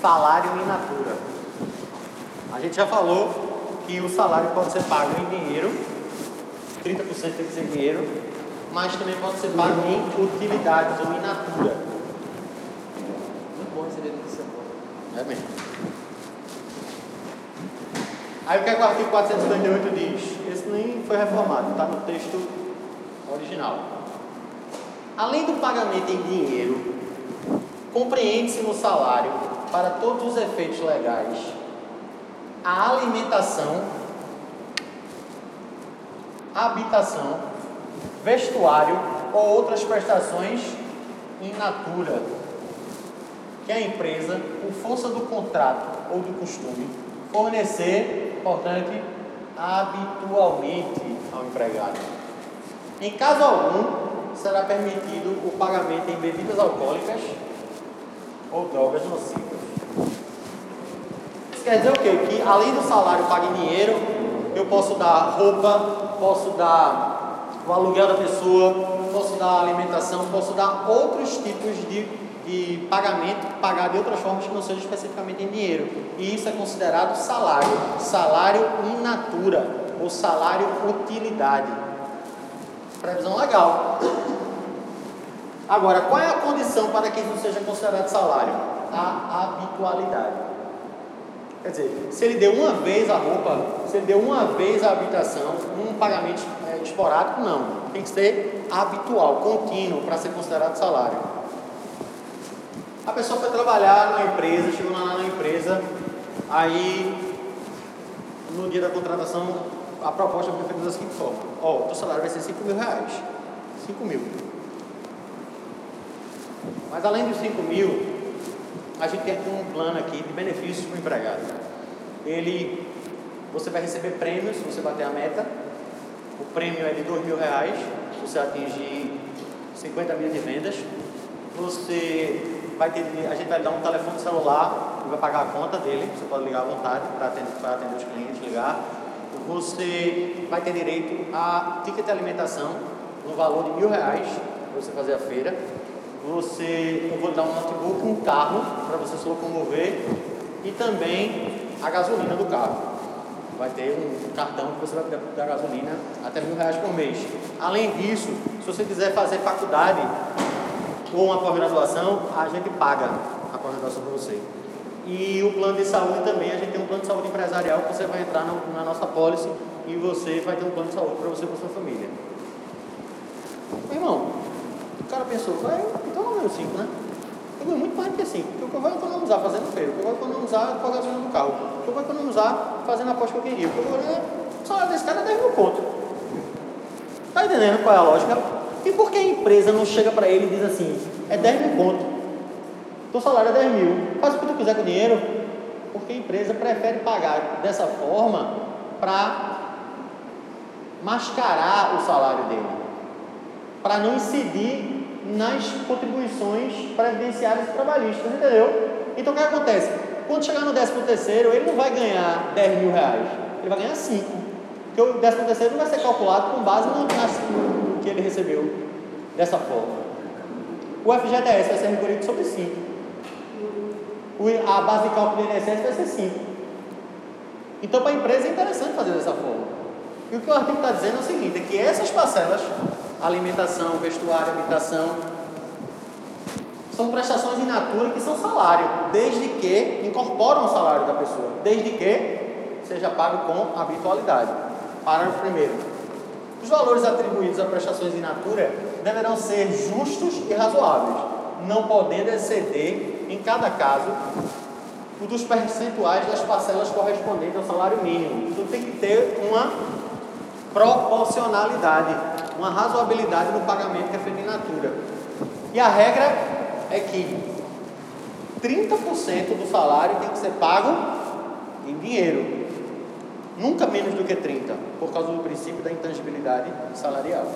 Salário in natura. A gente já falou que o salário pode ser pago em dinheiro, 30% tem que ser dinheiro, mas também pode ser pago em utilidades ou in natura. Muito bom notícia boa. É mesmo. Aí o que, é que o artigo 458 diz? Esse nem foi reformado, está no texto original. Além do pagamento em dinheiro, compreende-se no salário, para todos os efeitos legais, a alimentação, habitação, vestuário ou outras prestações in natura que a empresa, por força do contrato ou do costume, fornecer, portanto, habitualmente ao empregado. Em caso algum, será permitido o pagamento em bebidas alcoólicas ou drogas nocivas. Quer dizer o quê? Que além do salário pago em dinheiro, eu posso dar roupa, posso dar o aluguel da pessoa, posso dar alimentação, posso dar outros tipos de, de pagamento, pagar de outras formas que não seja especificamente em dinheiro. E isso é considerado salário, salário in natura, ou salário utilidade. Previsão legal. Agora, qual é a condição para que isso seja considerado salário? A habitualidade. Quer dizer, se ele deu uma vez a roupa, se ele deu uma vez a habitação, um pagamento é, esporádico, não. Tem que ser habitual, contínuo, para ser considerado salário. A pessoa foi trabalhar numa empresa, chegou lá na empresa, aí no dia da contratação a proposta foi feita da seguinte forma: Ó, o teu salário vai ser 5 mil reais. 5 mil. Mas além dos 5 mil, a gente tem um plano aqui de benefícios para o empregado. Ele, você vai receber prêmios se você bater a meta. O prêmio é de dois mil reais, você atingir 50 mil de vendas. Você vai ter, a gente vai dar um telefone celular e vai pagar a conta dele. Você pode ligar à vontade para atender, atender os clientes, ligar. Você vai ter direito a ticket de alimentação no valor de mil reais para você fazer a feira você, eu vou dar um notebook, um carro para você se locomover e também a gasolina do carro. Vai ter um cartão que você vai poder dar gasolina até mil reais por mês. Além disso, se você quiser fazer faculdade ou uma pós-graduação, a gente paga a pós-graduação para você. E o plano de saúde também, a gente tem um plano de saúde empresarial que você vai entrar na, na nossa policy e você vai ter um plano de saúde para você e para sua família. Irmão, cara pensou, vai, então o número 5, né? Eu ganho muito mais do que 5, porque o que eu vou economizar fazendo feira, eu vou economizar com a gasolina do carro, eu vou economizar fazendo a aposta que eu queria, o que eu vou o salário desse cara é 10 mil pontos. Tá entendendo qual é a lógica? E por que a empresa não chega para ele e diz assim, é 10 mil pontos, teu salário é 10 mil, faz o que tu quiser com o dinheiro, porque a empresa prefere pagar dessa forma para mascarar o salário dele, para não incidir nas contribuições previdenciárias e trabalhistas, entendeu? Então o que acontece? Quando chegar no 13 terceiro, ele não vai ganhar 10 mil reais, ele vai ganhar 5. Porque o 13 terceiro não vai ser calculado com base no, que ele recebeu dessa forma. O FGTS vai ser recolhido sobre 5. A base de cálculo do INSS vai ser 5. Então para a empresa é interessante fazer dessa forma. E o que o artigo está dizendo é o seguinte, é que essas parcelas alimentação, vestuário, habitação. São prestações in natura que são salário, desde que incorporam o salário da pessoa, desde que seja pago com habitualidade. Parágrafo primeiro. Os valores atribuídos a prestações in natura deverão ser justos e razoáveis, não podendo exceder, em cada caso, o dos percentuais das parcelas correspondentes ao salário mínimo. Então tem que ter uma proporcionalidade, uma razoabilidade no pagamento que é feito em natura. E a regra é que 30% do salário tem que ser pago em dinheiro. Nunca menos do que 30, por causa do princípio da intangibilidade salarial.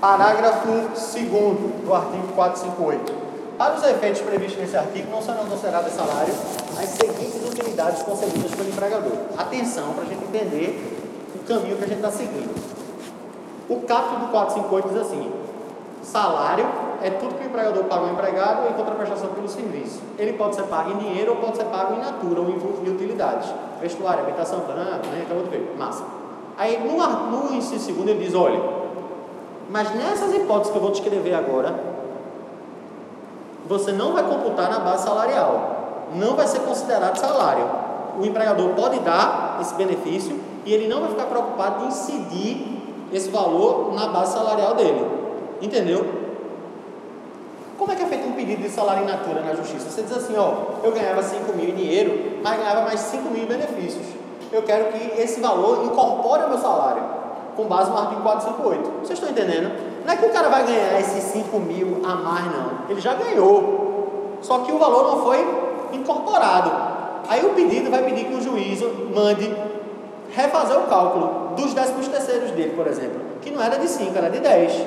Parágrafo 2 do artigo 458. Para os efeitos previstos nesse artigo, não serão consideradas salário as seguintes utilidades concedidas pelo empregador. Atenção para a gente entender caminho que a gente está seguindo. O capítulo do 458 diz assim: salário é tudo que o empregador paga ao empregado em contraprestação pelo serviço. Ele pode ser pago em dinheiro ou pode ser pago em natura ou em utilidades. Vestuário, habitação, né? acabou de ver, massa. Aí no, no inciso segundo ele diz, olha, mas nessas hipóteses que eu vou descrever agora, você não vai computar na base salarial, não vai ser considerado salário. O empregador pode dar esse benefício e ele não vai ficar preocupado de incidir esse valor na base salarial dele. Entendeu? Como é que é feito um pedido de salário in natura na justiça? Você diz assim, ó, eu ganhava 5 mil em dinheiro, mas ganhava mais 5 mil em benefícios. Eu quero que esse valor incorpore o meu salário, com base no artigo 458. Vocês estão entendendo? Não é que o cara vai ganhar esses 5 mil a mais, não. Ele já ganhou. Só que o valor não foi incorporado. Aí o pedido vai pedir que o juízo mande refazer o cálculo dos décimos terceiros dele, por exemplo, que não era de 5, era de 10.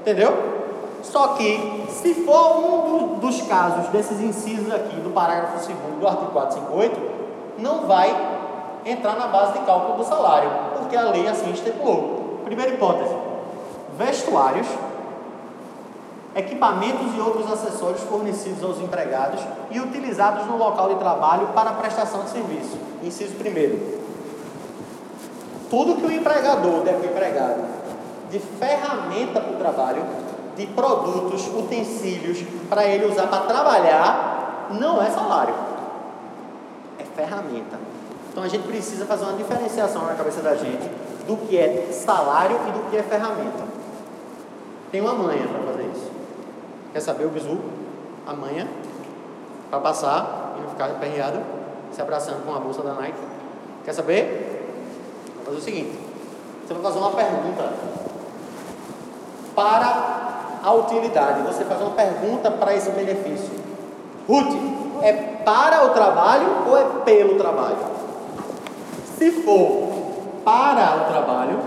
Entendeu? Só que, se for um dos casos desses incisos aqui do parágrafo 2 do artigo 458, não vai entrar na base de cálculo do salário, porque a lei assim estipulou. Primeira hipótese: vestuários, equipamentos e outros acessórios fornecidos aos empregados e utilizados no local de trabalho para prestação de serviço. Inciso primeiro. Tudo que o empregador deve empregado de ferramenta para o trabalho de produtos, utensílios para ele usar para trabalhar, não é salário, é ferramenta. Então a gente precisa fazer uma diferenciação na cabeça da gente do que é salário e do que é ferramenta. Tem uma manha para fazer isso. Quer saber o bizu? A manha para passar e não ficar aperreado, se abraçando com a bolsa da Nike. Quer saber? Vou fazer o seguinte: você vai fazer uma pergunta para a utilidade. Você faz uma pergunta para esse benefício. Ruth, é para o trabalho ou é pelo trabalho? Se for para o trabalho,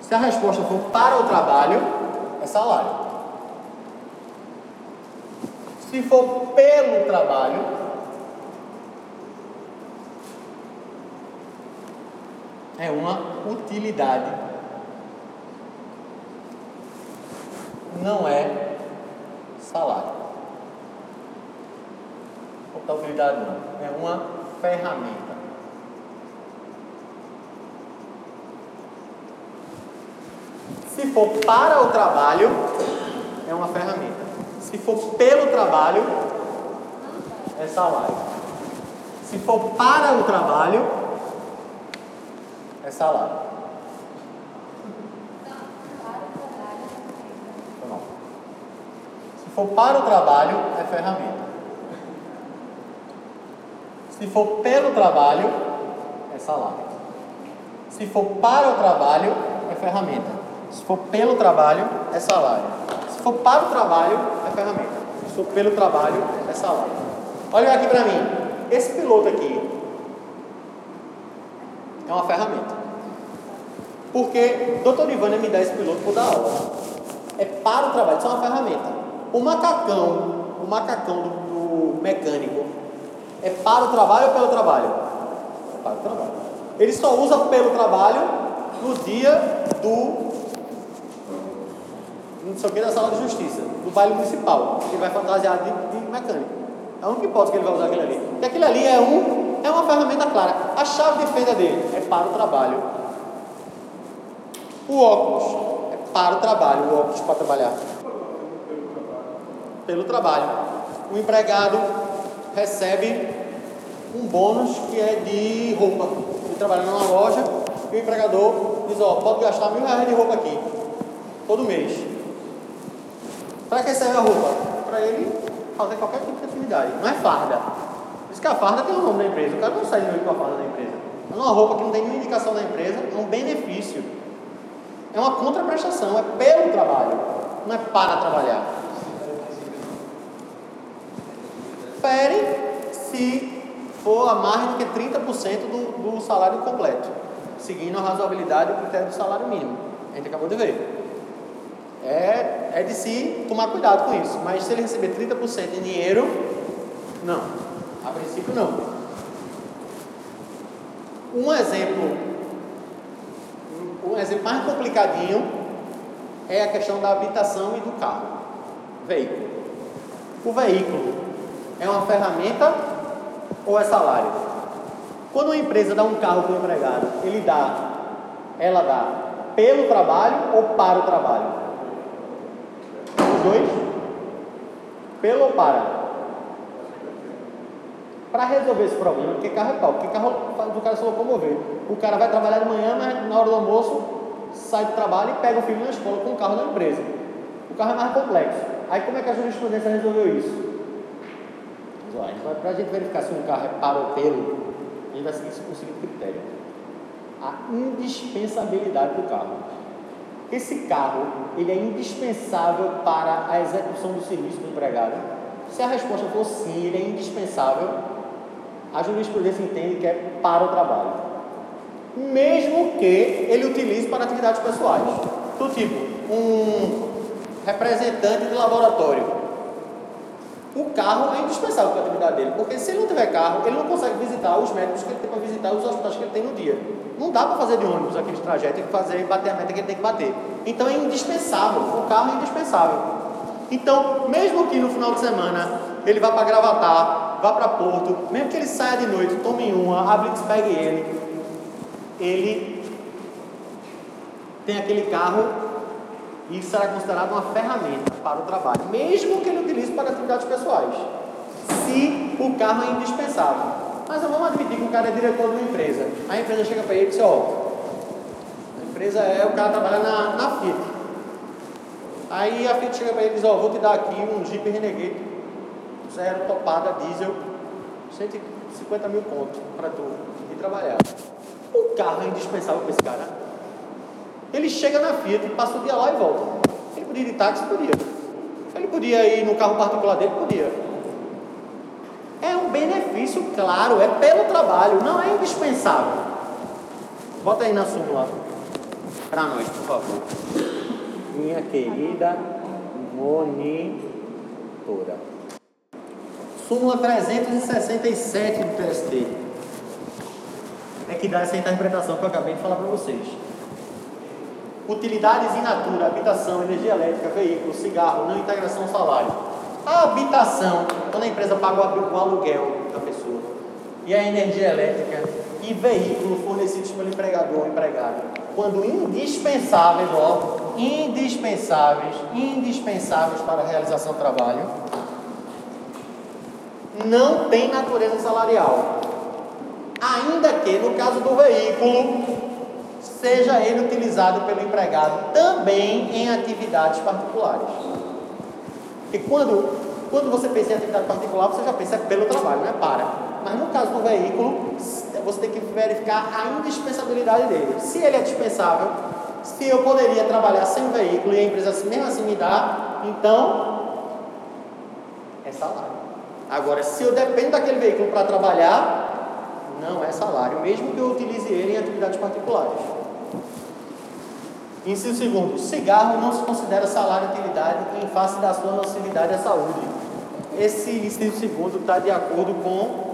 se a resposta for para o trabalho, é salário. Se for pelo trabalho, é uma utilidade. não é salário. Contabilidade não, é uma ferramenta. Se for para o trabalho, é uma ferramenta. Se for pelo trabalho, é salário. Se for para o trabalho, é salário. for para o trabalho, é ferramenta. Se for pelo trabalho, é salário. Se for para o trabalho, é ferramenta. Se for pelo trabalho, é salário. Se for para o trabalho, é ferramenta. Se for pelo trabalho, é salário. Olha aqui para mim. Esse piloto aqui é uma ferramenta. Porque doutor Ivânia me dá esse piloto por dar aula. É para o trabalho, isso é uma ferramenta. O macacão, o macacão do, do mecânico, é para o trabalho ou pelo trabalho? É para o trabalho. Ele só usa pelo trabalho no dia do não sei o que da sala de justiça, do baile municipal. Ele vai fantasiado de, de mecânico. É a única hipótese que ele vai usar aquilo ali. E aquilo ali é um, é uma ferramenta clara. A chave de fenda dele é para o trabalho. O óculos é para o trabalho, o óculos para trabalhar pelo trabalho. O empregado recebe um bônus que é de roupa. Ele trabalha numa loja e o empregador diz, ó, pode gastar mil reais de roupa aqui, todo mês. Para que serve a roupa? Para ele fazer qualquer tipo de atividade. Não é farda. Diz que a farda tem o nome da empresa. O cara não sai de noite com a farda da empresa. É uma roupa que não tem nenhuma indicação da empresa, é um benefício. É uma contraprestação, é pelo trabalho, não é para trabalhar. Fere se for a mais do que 30% do, do salário completo, seguindo a razoabilidade e o critério do salário mínimo. A gente acabou de ver. É, é de se tomar cuidado com isso. Mas se ele receber 30% em dinheiro, não. A princípio, não. Um exemplo, um exemplo mais complicadinho é a questão da habitação e do carro. Veículo. O veículo é uma ferramenta ou é salário? Quando uma empresa dá um carro para o empregado, ele dá, ela dá pelo trabalho ou para o trabalho? Os dois? Pelo ou para? Para resolver esse problema, porque carro é pau, porque carro faz o cara se locomover. O cara vai trabalhar de manhã, mas na hora do almoço sai do trabalho e pega o filho na escola com o carro da empresa. O carro é mais complexo. Aí como é que a jurisprudência resolveu isso? Para a gente verificar se um carro é pelo, a gente vai seguir o seguinte critério: a indispensabilidade do carro. Esse carro ele é indispensável para a execução do serviço do empregado? Se a resposta for sim, ele é indispensável, a jurisprudência entende que é para o trabalho. Mesmo que ele utilize para atividades pessoais. Do tipo, um representante de laboratório o carro é indispensável para a atividade dele, porque se ele não tiver carro, ele não consegue visitar os médicos que ele tem para visitar, os hospitais que ele tem no dia. Não dá para fazer de ônibus aquele trajeto, tem que fazer bater a meta que ele tem que bater. Então é indispensável, o carro é indispensável. Então, mesmo que no final de semana ele vá para Gravatar, vá para Porto, mesmo que ele saia de noite, tome uma, a Blitz pegue ele, ele tem aquele carro e será considerado uma ferramenta para o trabalho, mesmo que ele utilize para atividades pessoais, se o carro é indispensável. Mas vamos admitir que o cara é diretor de uma empresa. A empresa chega para ele e diz: Ó, a empresa é o cara trabalha na, na Fiat. Aí a Fiat chega para ele e diz: Ó, vou te dar aqui um Jeep Renegade, zero topada, diesel, 150 mil pontos para tu ir trabalhar. O carro é indispensável para esse cara. Ele chega na Fiat, passa o dia lá e volta. Ele podia ir de táxi? Podia. Ele podia ir no carro particular dele? Podia. É um benefício, claro, é pelo trabalho, não é indispensável. Bota aí na súmula para nós, por favor. Minha querida monitora. Súmula 367 do TST. É que dá essa interpretação que eu acabei de falar para vocês utilidades in natura, habitação, energia elétrica, veículo, cigarro, não integração salário. A habitação, quando a empresa paga o aluguel da pessoa, e a energia elétrica e veículo fornecidos pelo empregador ou empregado, quando indispensáveis, ó, indispensáveis, indispensáveis para a realização do trabalho, não tem natureza salarial. Ainda que no caso do veículo, seja ele utilizado pelo empregado também em atividades particulares. Porque quando, quando você pensa em atividade particular, você já pensa pelo trabalho, não é para. Mas no caso do veículo, você tem que verificar a indispensabilidade dele. Se ele é dispensável, se eu poderia trabalhar sem o veículo e a empresa mesmo assim me dá, então é salário. Agora, se eu dependo daquele veículo para trabalhar, não é salário, mesmo que eu utilize ele em atividades particulares. Inciso segundo, cigarro não se considera salário de utilidade em face da sua nocividade à saúde. Esse inciso segundo está de acordo com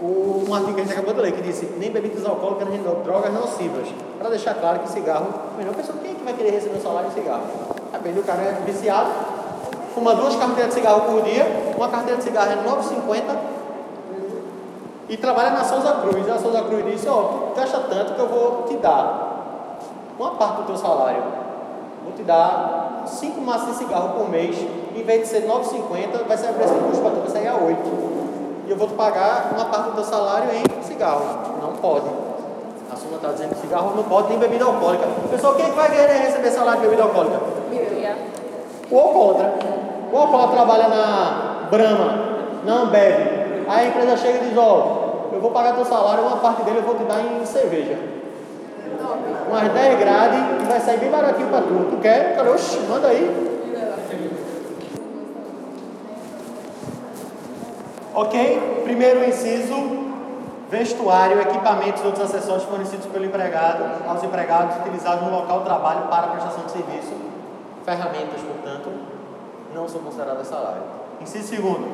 o, um artigo que a gente acabou de ler, que disse nem bebidas alcoólicas nem drogas nocivas. Para deixar claro que cigarro, melhor pessoa, quem é que vai querer receber um salário de cigarro? Depende, o cara é viciado, fuma duas carteiras de cigarro por dia, uma carteira de cigarro é 9,50 e trabalha na Souza Cruz. A Souza Cruz disse, ó, oh, gasta tanto que eu vou te dar uma parte do teu salário. Vou te dar 5 maços de cigarro por mês, em vez de ser 9,50, vai ser a preço de custo para tu, vai sair a 8. E eu vou te pagar uma parte do teu salário em cigarro. Não pode. A suma está dizendo que cigarro não pode nem bebida alcoólica. Pessoal, quem é que vai querer receber salário de bebida alcoólica? O alcoólatra. O alcoólatra trabalha na Brahma, não bebe. Aí a empresa chega e diz, ó, eu vou pagar teu salário, uma parte dele eu vou te dar em cerveja umas 10 grades e vai sair bem baratinho para tu. Tu quer? Cara, oxi, manda aí. Ok? Primeiro inciso, vestuário, equipamentos e outros acessórios fornecidos pelo empregado aos empregados utilizados no local de trabalho para prestação de serviço. Ferramentas, portanto, não são consideradas salário. Inciso segundo,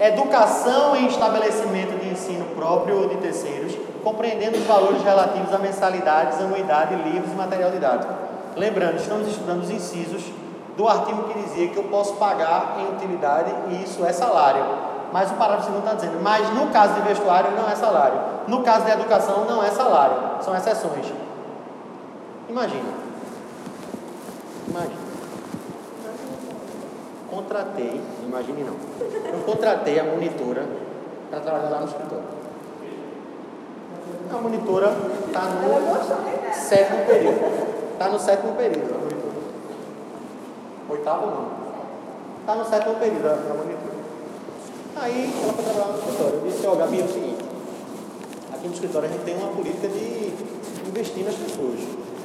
educação em estabelecimento de ensino próprio ou de terceiros compreendendo os valores relativos a mensalidades, anuidade, livros e material didático. Lembrando, estamos estudando os incisos do artigo que dizia que eu posso pagar em utilidade e isso é salário. Mas o parágrafo segundo está dizendo, mas no caso de vestuário não é salário. No caso de educação não é salário. São exceções. Imagina. Imagina. Contratei, imagine não. Eu contratei a monitora para trabalhar lá no escritório. A monitora está no sétimo período. Está no sétimo período a monitora. Oitavo não. Está no sétimo período a monitora. Aí ela foi trabalhar no escritório. Eu disse, ó, oh, Gabi, é o seguinte. Aqui no escritório a gente tem uma política de investir nas pessoas.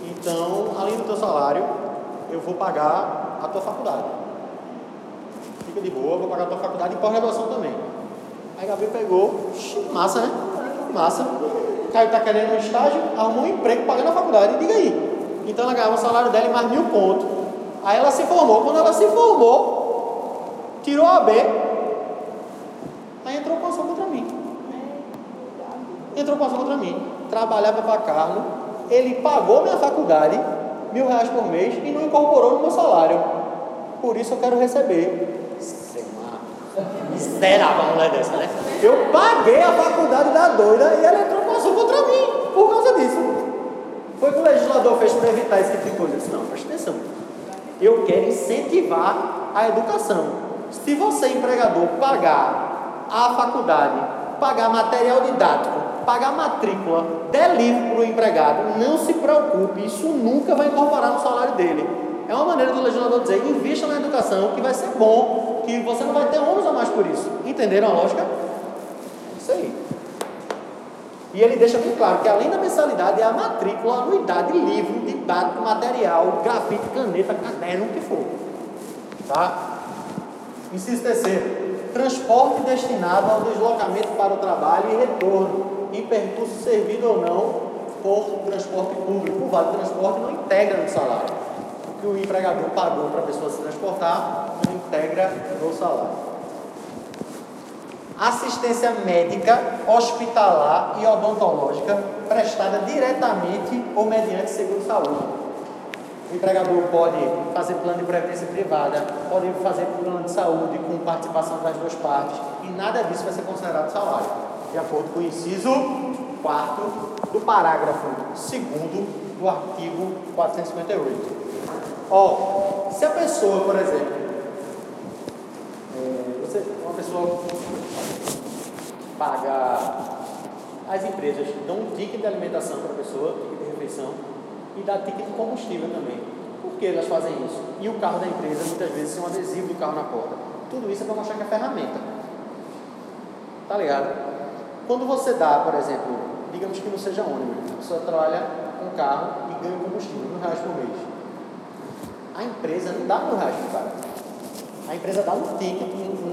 Então, além do teu salário, eu vou pagar a tua faculdade. Fica de boa, vou pagar a tua faculdade e pós-graduação também. Aí Gabi pegou, massa, né? Massa. Caio está querendo um estágio, arrumou um emprego pagando a faculdade. Diga aí. Então ela ganhava o salário dela em mais mil pontos. Aí ela se formou. Quando ela se formou, tirou a B. Aí entrou com ação contra mim. Entrou com ação contra mim. Trabalhava para Carlos. Ele pagou minha faculdade, mil reais por mês, e não incorporou no meu salário. Por isso eu quero receber miserável uma mulher dessa, né? Eu paguei a faculdade da doida e ela entrou com ação contra mim por causa disso. Foi que o legislador fez para evitar esse tipo de coisa. Eu disse, não, presta atenção. Eu quero incentivar a educação. Se você, empregador, pagar a faculdade, pagar material didático, pagar matrícula, der livro para o empregado, não se preocupe, isso nunca vai incorporar no salário dele. É uma maneira do legislador dizer, invista na educação, que vai ser bom, que você não vai ter ônus a mais por isso. Entenderam a lógica? Isso aí. E ele deixa bem claro que além da mensalidade é a matrícula, anuidade, livro, didático, material, grafite, caneta, caderno, o que for. Tá? Inciso terceiro. Transporte destinado ao deslocamento para o trabalho e retorno, em percurso servido ou não por transporte público. O vale transporte não integra no salário que o empregador pagou para a pessoa se transportar, integra no salário. Assistência médica, hospitalar e odontológica prestada diretamente ou mediante seguro saúde. O empregador pode fazer plano de previdência privada, pode fazer plano de saúde com participação das duas partes, e nada disso vai ser considerado salário, de acordo com o inciso 4 do parágrafo 2 do artigo 458. Ó, se a pessoa, por exemplo, uma pessoa paga, as empresas dão um ticket de alimentação para a pessoa, ticket de refeição, e dá ticket de combustível também. Por que elas fazem isso? E o carro da empresa muitas vezes tem um adesivo do carro na porta. Tudo isso é para mostrar que é ferramenta. Tá ligado? Quando você dá, por exemplo, digamos que não seja ônibus, a pessoa trabalha com carro e ganha combustível, mil reais por mês. A empresa não dá mil reais pro cara. A empresa dá um ticket,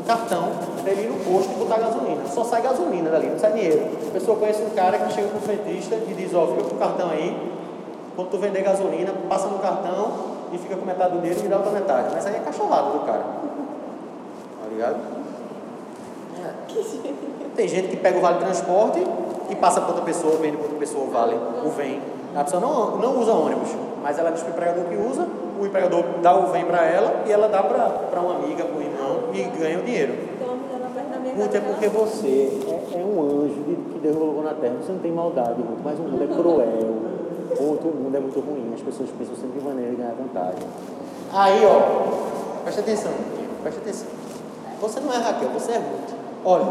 cartão, para ele ir no posto e botar gasolina. Só sai gasolina dali, não sai dinheiro. A pessoa conhece um cara que chega com o frentista e diz, ó, oh, fica com o cartão aí, quando tu vender gasolina, passa no cartão e fica com metade do dinheiro e me dá outra metade. Mas aí é cachorrado do cara. Tá ligado? É. Tem gente que pega o vale transporte e passa para outra pessoa, vende para outra pessoa o vale, o vem. A pessoa não, não usa ônibus, mas ela diz para o empregador que usa, o empregador dá o vem para ela e ela dá para uma amiga, para irmão e ganha o dinheiro. Ruth, é porque você é, é um anjo que Deus colocou na terra. Você não tem maldade, mas o mundo é cruel. Outro mundo é muito ruim. As pessoas pensam sempre de maneira de ganhar vantagem. Aí, ó, presta atenção, presta atenção. Você não é Raquel, você é Ruth. Olha,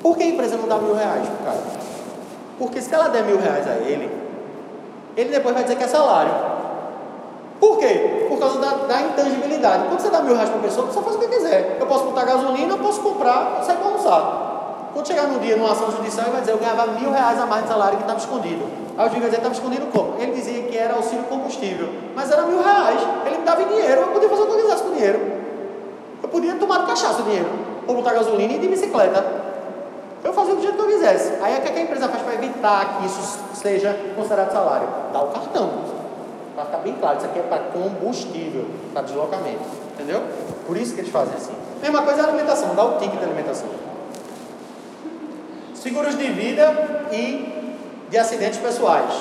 por que a empresa não dá mil reais pro cara? Porque se ela der mil reais a ele, ele depois vai dizer que é salário. Por quê? Da, da intangibilidade. Quando você dá mil reais para a pessoa, você faz o que quiser. Eu posso botar gasolina, eu posso comprar, sair para almoçar. Quando chegar no dia, numa ação judicial, ele vai dizer, eu ganhava mil reais a mais de salário que estava escondido. Aí o juiz vai dizer, estava escondido como? Ele dizia que era auxílio combustível. Mas era mil reais. Ele me dava dinheiro, eu podia fazer o que eu quisesse com o dinheiro. Eu podia tomar de cachaça o dinheiro. Ou botar gasolina e de bicicleta. Eu fazia do jeito que eu quisesse. Aí o que a empresa faz para evitar que isso seja considerado salário? Dá o cartão. Para ficar bem claro, isso aqui é para combustível, para deslocamento. Entendeu? Por isso que eles fazem assim. Mesma coisa é a alimentação, dá o ticket de alimentação. Seguros de vida e de acidentes pessoais.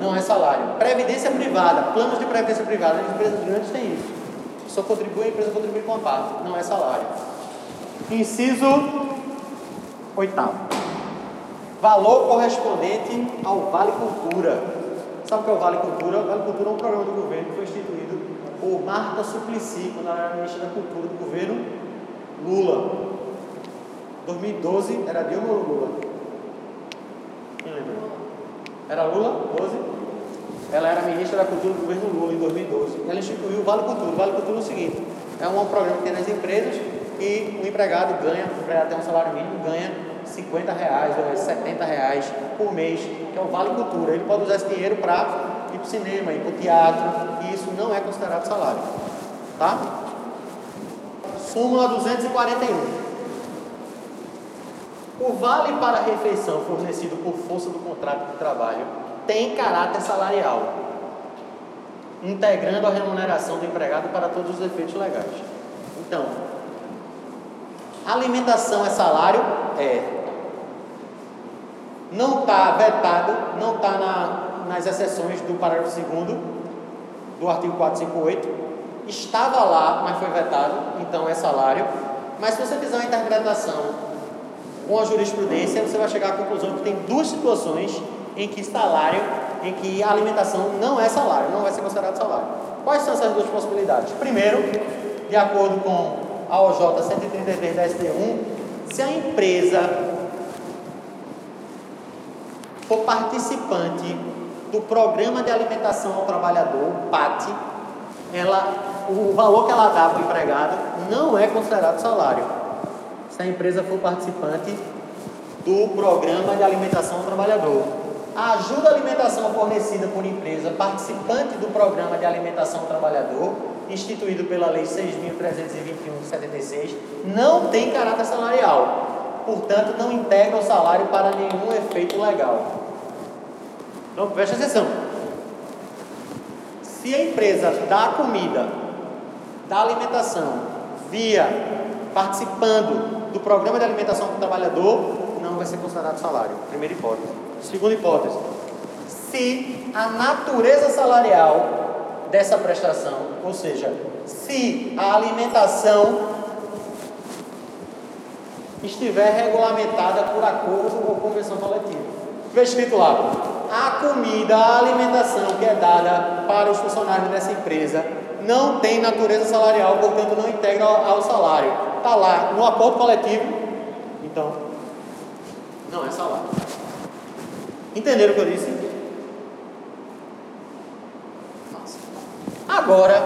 Não é salário. Previdência privada, planos de previdência privada, as empresas grandes têm isso. Só contribui, a empresa contribui com a parte, não é salário. Inciso oitavo. Valor correspondente ao Vale Cultura. Sabe o que é o Vale Cultura? O Vale Cultura é um programa do governo que foi instituído por Marta Suplicy, quando ela era ministra da Cultura do governo Lula. 2012 era Dilma ou Lula? Quem lembra? Era Lula? 12? Ela era ministra da Cultura do governo Lula em 2012. Ela instituiu o Vale Cultura. O Vale Cultura é o seguinte: é um programa que tem nas empresas e o empregado ganha, o empregado tem um salário mínimo, ganha 50 reais ou 70 reais por mês, que é o Vale Cultura. Ele pode usar esse dinheiro para ir para o cinema, ir para o teatro, e isso não é considerado salário. Tá? Súmula 241. O vale para a refeição fornecido por força do contrato de trabalho tem caráter salarial, integrando a remuneração do empregado para todos os efeitos legais. Então, alimentação é salário? É. Não está vetado, não está na, nas exceções do parágrafo 2 do artigo 458. Estava lá, mas foi vetado, então é salário. Mas se você fizer uma interpretação com a jurisprudência, você vai chegar à conclusão que tem duas situações em que salário, em que a alimentação não é salário, não vai ser considerado salário. Quais são essas duas possibilidades? Primeiro, de acordo com a OJ 133 da ST1, se a empresa for participante do programa de alimentação ao trabalhador, PAT, ela, o valor que ela dá para o empregado não é considerado salário se a empresa for participante do programa de alimentação ao trabalhador. A ajuda à alimentação fornecida por empresa participante do programa de alimentação ao trabalhador, instituído pela Lei 6.321 de 76, não tem caráter salarial. Portanto, não integra o salário para nenhum efeito legal. Então, preste atenção. Se a empresa dá comida, dá alimentação, via participando do programa de alimentação do trabalhador não vai ser considerado salário. Primeira hipótese. Segunda hipótese. Se a natureza salarial dessa prestação, ou seja, se a alimentação estiver regulamentada por acordo ou convenção coletiva. Veja escrito lá: a comida, a alimentação que é dada para os funcionários dessa empresa não tem natureza salarial, portanto não integra ao salário está lá no acordo coletivo, então não é salário. Entenderam o que eu disse? Agora,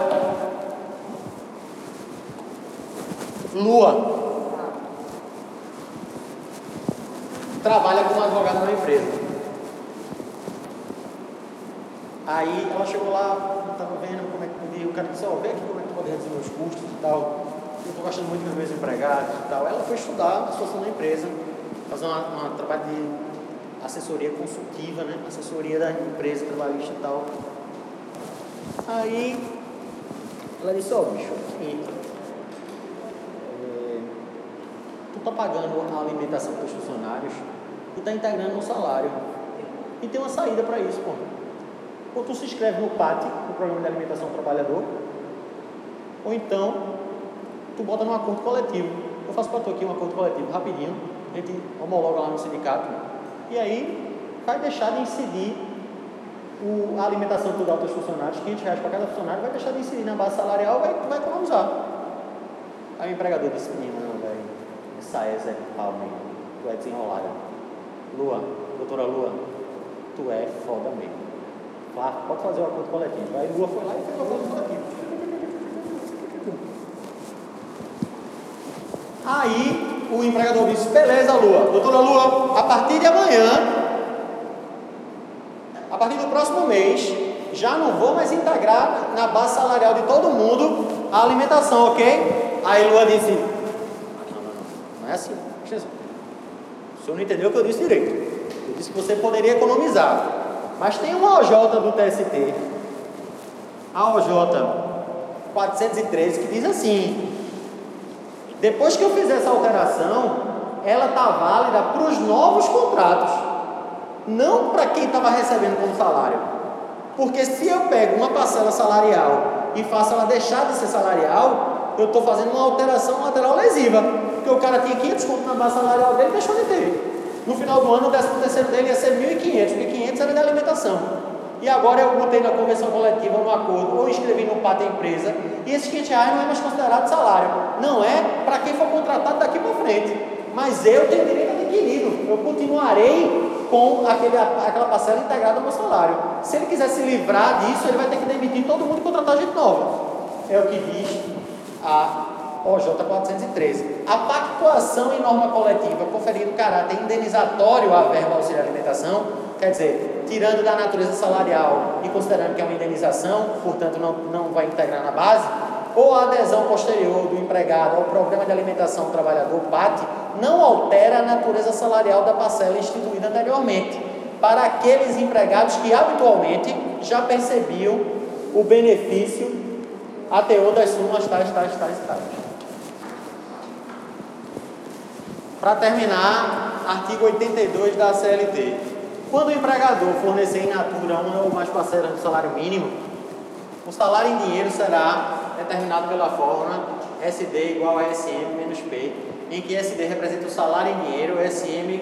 Lua trabalha como advogada numa empresa. Aí ela chegou lá, estava vendo como é que podia, o cara disse, ó, oh, vem aqui como é que pode reduzir meus custos e tal eu estou gostando muito dos meus empregados e tal. Ela foi estudar a situação da empresa, fazer um trabalho de assessoria consultiva, né? Assessoria da empresa trabalhista e tal. Aí ela disse, ó oh, bicho, é, tu tá pagando a alimentação para os funcionários e tá integrando um salário. E tem uma saída para isso, pô. Ou tu se inscreve no PAT, no Programa de Alimentação do Trabalhador, ou então tu bota num acordo coletivo. Eu faço para tu aqui um acordo coletivo rapidinho, a gente homologa lá no sindicato, e aí vai deixar de incidir o, a alimentação que tu dá aos teus funcionários, 500 reais para cada funcionário, vai deixar de incidir na base salarial, vai, vai economizar. Aí o empregador disse, menino, não, velho, essa é Zé Palme, tu é desenrolada. Lua, doutora Lua, tu é foda mesmo. Pode fazer o acordo coletivo. Aí Lua foi lá e fez o acordo coletivo. Aí o empregador disse: beleza, Lua, doutora Lua, a partir de amanhã, a partir do próximo mês, já não vou mais integrar na base salarial de todo mundo a alimentação, ok? Aí Lua disse: não, não, não, não é assim. O senhor não entendeu o que eu disse direito. Eu disse que você poderia economizar. Mas tem uma OJ do TST, a OJ 413, que diz assim: depois que eu fizer essa alteração, ela está válida para os novos contratos, não para quem estava recebendo como salário. Porque se eu pego uma parcela salarial e faço ela deixar de ser salarial, eu estou fazendo uma alteração lateral lesiva. Porque o cara tinha 500 conto na base salarial dele e deixou de ter. No final do ano, o 13 terceiro dele ia ser 1.500, porque 500 era de alimentação. E agora eu botei na convenção coletiva, no acordo, ou escrevi no PAT da empresa, e esses 500 reais não é mais considerado salário. Não é para quem for contratado daqui para frente. Mas eu tenho direito adquirido. Eu continuarei com aquele, aquela parcela integrada ao meu salário. Se ele quiser se livrar disso, ele vai ter que demitir todo mundo e contratar gente nova. É o que diz a OJ 413. A pactuação em norma coletiva conferindo caráter indenizatório à verba auxílio alimentação, quer dizer, tirando da natureza salarial e considerando que é uma indenização, portanto não, não vai integrar na base, ou a adesão posterior do empregado ao programa de alimentação do trabalhador PAT não altera a natureza salarial da parcela instituída anteriormente, para aqueles empregados que habitualmente já percebiam o benefício a teor das sumas tais, tais, tais, tais. Para terminar, artigo 82 da CLT. Quando o empregador fornecer em natura uma ou mais parcelas do salário mínimo, o salário em dinheiro será determinado pela fórmula SD igual a SM menos P, em que SD representa o salário em dinheiro, SM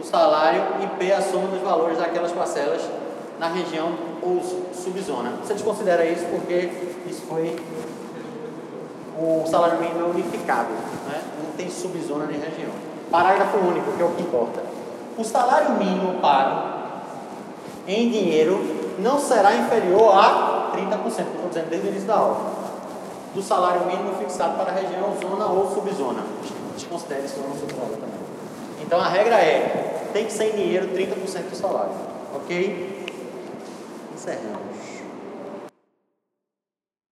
o salário e P a soma dos valores daquelas parcelas na região ou subzona. Você desconsidera isso porque isso foi o salário mínimo unificado, né? não tem subzona nem região. Parágrafo único, que é o que importa. O salário mínimo pago em dinheiro não será inferior a 30%, que eu estou dizendo desde o início da aula, do salário mínimo fixado para a região, zona ou subzona. Desconsidere zona ou subzona também. Então a regra é, tem que ser em dinheiro 30% do salário, ok? Encerramos.